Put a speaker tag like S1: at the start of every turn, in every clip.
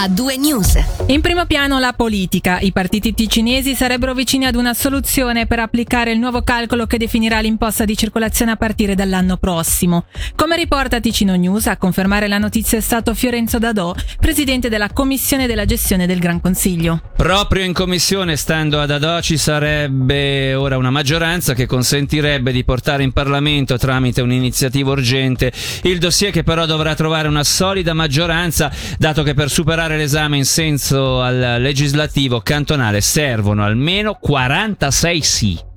S1: a due news.
S2: In primo piano la politica. I partiti ticinesi sarebbero vicini ad una soluzione per applicare il nuovo calcolo che definirà l'imposta di circolazione a partire dall'anno prossimo. Come riporta Ticino News, a confermare la notizia è stato Fiorenzo Dadò, presidente della Commissione della gestione del Gran Consiglio.
S3: Proprio in commissione, stando ad Adò, ci sarebbe ora una maggioranza che consentirebbe di portare in Parlamento tramite un'iniziativa urgente il dossier che però dovrà trovare una solida maggioranza, dato che per superare l'esame in senso al legislativo cantonale servono almeno 46 sì.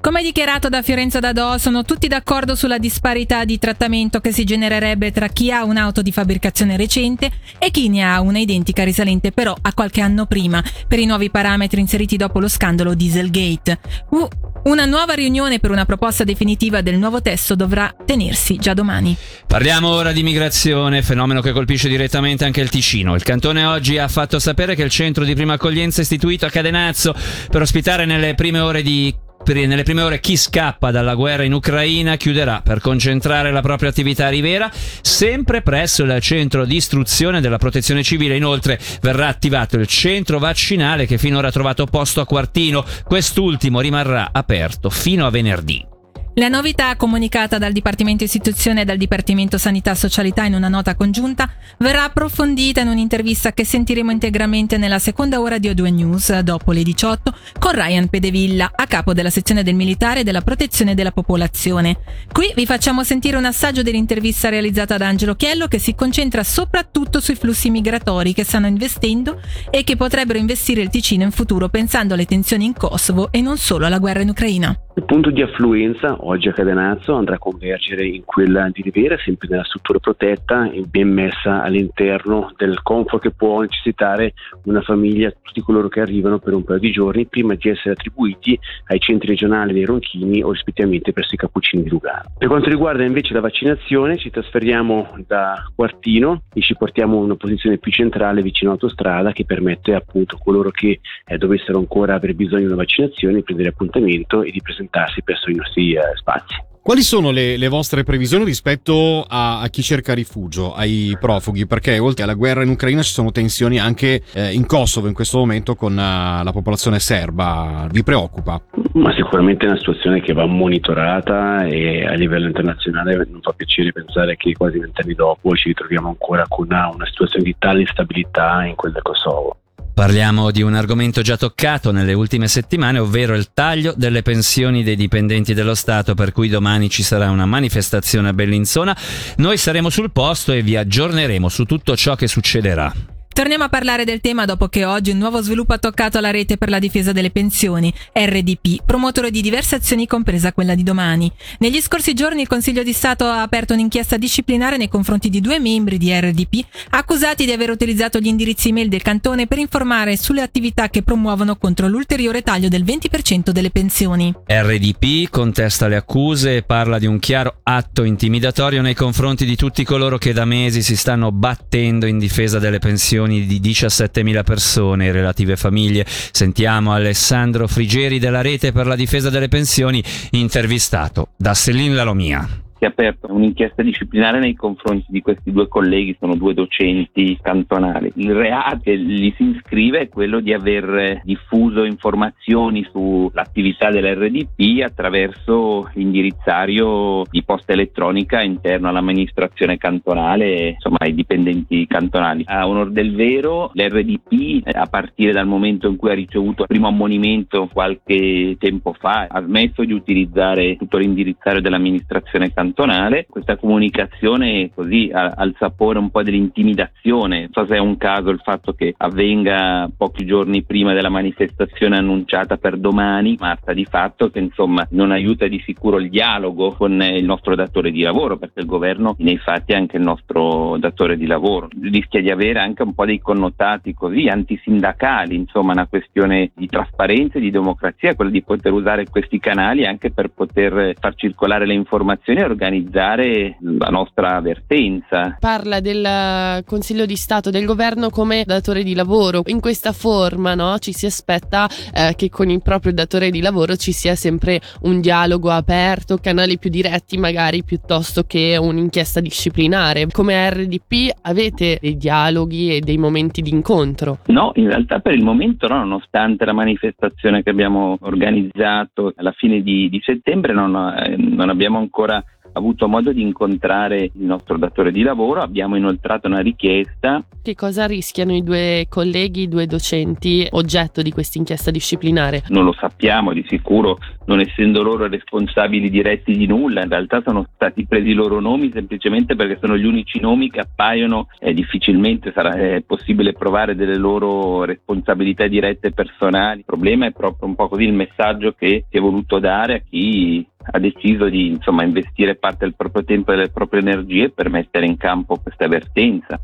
S2: Come dichiarato da Fiorenzo Dadò, sono tutti d'accordo sulla disparità di trattamento che si genererebbe tra chi ha un'auto di fabbricazione recente e chi ne ha una identica risalente però a qualche anno prima, per i nuovi parametri inseriti dopo lo scandalo Dieselgate. Uh, una nuova riunione per una proposta definitiva del nuovo testo dovrà tenersi già domani.
S3: Parliamo ora di migrazione, fenomeno che colpisce direttamente anche il Ticino. Il cantone oggi ha fatto sapere che il centro di prima accoglienza istituito a Cadenazzo per ospitare nelle prime ore di nelle prime ore chi scappa dalla guerra in Ucraina chiuderà per concentrare la propria attività a Rivera, sempre presso il centro di istruzione della protezione civile. Inoltre verrà attivato il centro vaccinale che finora ha trovato posto a Quartino. Quest'ultimo rimarrà aperto fino a venerdì.
S2: La novità comunicata dal Dipartimento Istituzione e dal Dipartimento Sanità e Socialità in una nota congiunta verrà approfondita in un'intervista che sentiremo integralmente nella seconda ora di O2 News dopo le 18 con Ryan Pedevilla a capo della sezione del militare e della protezione della popolazione. Qui vi facciamo sentire un assaggio dell'intervista realizzata da Angelo Chiello che si concentra soprattutto sui flussi migratori che stanno investendo e che potrebbero investire il Ticino in futuro pensando alle tensioni in Kosovo e non solo alla guerra in Ucraina.
S4: Il punto di affluenza oggi a Cadenazzo andrà a convergere in quella di Rivera, sempre nella struttura protetta e ben messa all'interno del comfort che può necessitare una famiglia, tutti coloro che arrivano per un paio di giorni prima di essere attribuiti ai centri regionali dei Ronchini o rispettivamente presso i Cappuccini di Lugano. Per quanto riguarda invece la vaccinazione ci trasferiamo da Quartino e ci portiamo in una posizione più centrale vicino all'autostrada che permette appunto a coloro che eh, dovessero ancora aver bisogno di una vaccinazione di prendere appuntamento e di presentarsi presso i nostri eh, spazi.
S5: Quali sono le, le, vostre previsioni rispetto a, a, chi cerca rifugio, ai profughi? Perché oltre alla guerra in Ucraina ci sono tensioni anche eh, in Kosovo in questo momento con uh, la popolazione serba. Vi preoccupa?
S4: Ma sicuramente è una situazione che va monitorata e a livello internazionale non fa piacere pensare che quasi vent'anni dopo ci ritroviamo ancora con una, una situazione di tale instabilità in quel del Kosovo.
S3: Parliamo di un argomento già toccato nelle ultime settimane, ovvero il taglio delle pensioni dei dipendenti dello Stato, per cui domani ci sarà una manifestazione a Bellinzona. Noi saremo sul posto e vi aggiorneremo su tutto ciò che succederà.
S2: Torniamo a parlare del tema dopo che oggi un nuovo sviluppo ha toccato la rete per la difesa delle pensioni, RDP, promotore di diverse azioni compresa quella di domani. Negli scorsi giorni il Consiglio di Stato ha aperto un'inchiesta disciplinare nei confronti di due membri di RDP accusati di aver utilizzato gli indirizzi email del cantone per informare sulle attività che promuovono contro l'ulteriore taglio del 20% delle pensioni.
S3: RDP contesta le accuse e parla di un chiaro atto intimidatorio nei confronti di tutti coloro che da mesi si stanno battendo in difesa delle pensioni milioni di 17.000 persone e relative famiglie. Sentiamo Alessandro Frigeri della Rete per la difesa delle pensioni intervistato da Céline Lalomia
S6: si è aperta un'inchiesta disciplinare nei confronti di questi due colleghi, sono due docenti cantonali. Il reato che gli si iscrive è quello di aver diffuso informazioni sull'attività dell'RDP attraverso l'indirizzario di posta elettronica interno all'amministrazione cantonale, insomma ai dipendenti cantonali. A onor del vero, l'RDP a partire dal momento in cui ha ricevuto il primo ammonimento qualche tempo fa ha smesso di utilizzare tutto l'indirizzario dell'amministrazione cantonale cantonale, questa comunicazione così ha, ha il sapore un po' dell'intimidazione, non so se è un caso il fatto che avvenga pochi giorni prima della manifestazione annunciata per domani, ma sta di fatto che insomma non aiuta di sicuro il dialogo con il nostro datore di lavoro, perché il governo nei fatti è anche il nostro datore di lavoro, rischia di avere anche un po' dei connotati così antisindacali, insomma una questione di trasparenza e di democrazia, quella di poter usare questi canali anche per poter far circolare le informazioni la nostra vertenza.
S1: Parla del Consiglio di Stato del governo come datore di lavoro. In questa forma no, ci si aspetta eh, che con il proprio datore di lavoro ci sia sempre un dialogo aperto, canali più diretti magari piuttosto che un'inchiesta disciplinare. Come RDP avete dei dialoghi e dei momenti di incontro?
S6: No, in realtà per il momento no, nonostante la manifestazione che abbiamo organizzato alla fine di, di settembre non, eh, non abbiamo ancora avuto modo di incontrare il nostro datore di lavoro, abbiamo inoltrato una richiesta.
S1: Che cosa rischiano i due colleghi, i due docenti oggetto di questa inchiesta disciplinare?
S6: Non lo sappiamo di sicuro, non essendo loro responsabili diretti di nulla, in realtà sono stati presi i loro nomi semplicemente perché sono gli unici nomi che appaiono e difficilmente sarà eh, possibile provare delle loro responsabilità dirette personali. Il problema è proprio un po' così il messaggio che si è voluto dare a chi ha deciso di insomma, investire parte del proprio tempo e delle proprie energie per mettere in campo questa avvertenza.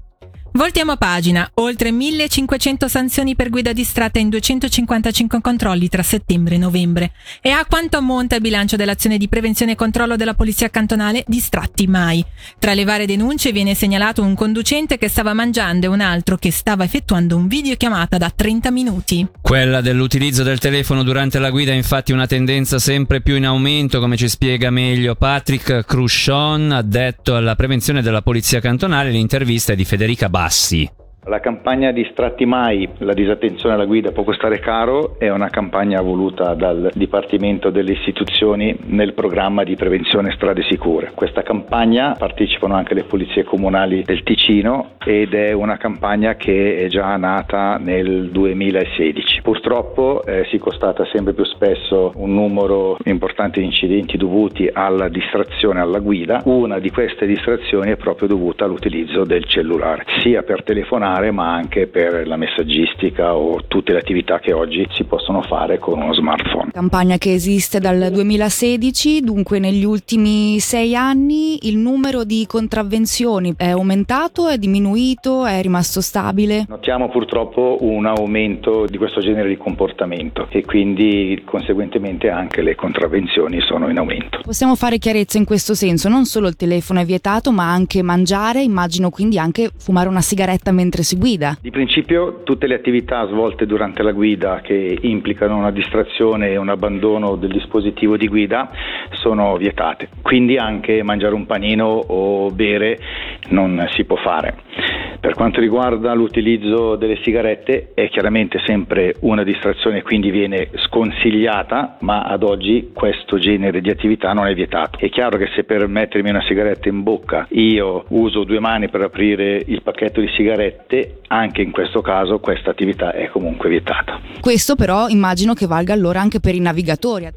S2: Voltiamo pagina. Oltre 1500 sanzioni per guida distratta in 255 controlli tra settembre e novembre. E a quanto ammonta il bilancio dell'azione di prevenzione e controllo della polizia cantonale Distratti Mai? Tra le varie denunce viene segnalato un conducente che stava mangiando e un altro che stava effettuando un videochiamata da 30 minuti.
S3: Quella dell'utilizzo del telefono durante la guida è infatti una tendenza sempre più in aumento, come ci spiega meglio Patrick Cruchon, addetto alla prevenzione della polizia cantonale. L'intervista è di Federica Bar classe.
S7: La campagna Distratti Mai, la disattenzione alla guida può costare caro, è una campagna voluta dal Dipartimento delle Istituzioni nel programma di prevenzione strade sicure. Questa campagna partecipano anche le polizie comunali del Ticino ed è una campagna che è già nata nel 2016. Purtroppo eh, si constata sempre più spesso un numero importante di incidenti dovuti alla distrazione alla guida. Una di queste distrazioni è proprio dovuta all'utilizzo del cellulare, sia per telefonare telefonare ma anche per la messaggistica o tutte le attività che oggi si possono fare con uno smartphone.
S8: Campagna che esiste dal 2016, dunque negli ultimi sei anni il numero di contravvenzioni è aumentato, è diminuito, è rimasto stabile?
S7: Notiamo purtroppo un aumento di questo genere di comportamento e quindi conseguentemente anche le contravvenzioni sono in aumento.
S8: Possiamo fare chiarezza in questo senso, non solo il telefono è vietato ma anche mangiare, immagino quindi anche fumare una sigaretta mentre si guida?
S7: Di principio tutte le attività svolte durante la guida che implicano una distrazione e un abbandono del dispositivo di guida sono vietate, quindi anche mangiare un panino o bere non si può fare. Per quanto riguarda l'utilizzo delle sigarette è chiaramente sempre una distrazione, quindi viene sconsigliata, ma ad oggi questo genere di attività non è vietato. È chiaro che se per mettermi una sigaretta in bocca io uso due mani per aprire il pacchetto di sigarette, anche in questo caso questa attività è comunque vietata.
S8: Questo però immagino che valga allora anche per i navigatori.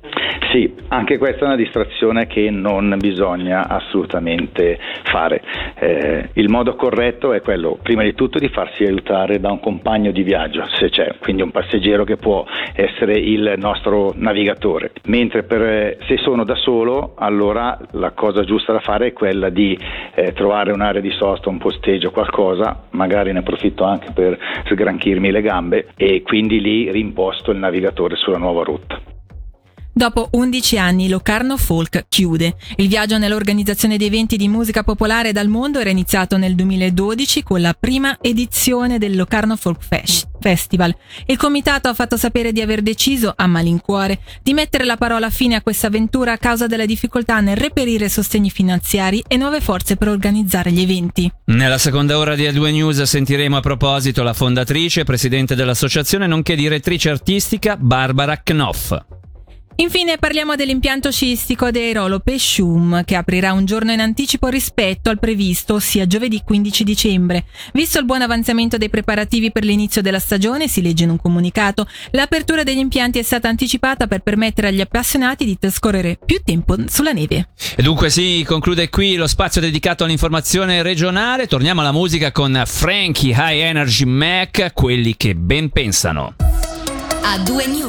S7: Sì, anche questa è una distrazione che non bisogna assolutamente fare. Eh, il modo corretto è quello, prima di tutto, di farsi aiutare da un compagno di viaggio, se c'è, quindi un passeggero che può essere il nostro navigatore. Mentre per, se sono da solo, allora la cosa giusta da fare è quella di eh, trovare un'area di sosta, un posteggio, qualcosa, magari ne approfitto anche per sgranchirmi le gambe e quindi lì rimposto il navigatore sulla nuova rotta.
S2: Dopo 11 anni Locarno Folk chiude. Il viaggio nell'organizzazione di eventi di musica popolare dal mondo era iniziato nel 2012 con la prima edizione del Locarno Folk Festival. Il comitato ha fatto sapere di aver deciso, a malincuore, di mettere la parola fine a questa avventura a causa della difficoltà nel reperire sostegni finanziari e nuove forze per organizzare gli eventi.
S3: Nella seconda ora di A2 News sentiremo a proposito la fondatrice presidente dell'associazione nonché direttrice artistica Barbara Knopf.
S2: Infine parliamo dell'impianto sciistico di Airolo Pescium che aprirà un giorno in anticipo rispetto al previsto, ossia giovedì 15 dicembre. Visto il buon avanzamento dei preparativi per l'inizio della stagione, si legge in un comunicato, l'apertura degli impianti è stata anticipata per permettere agli appassionati di trascorrere più tempo sulla neve.
S3: E dunque si conclude qui lo spazio dedicato all'informazione regionale. Torniamo alla musica con Frankie High Energy Mac, quelli che ben pensano.
S9: A due news.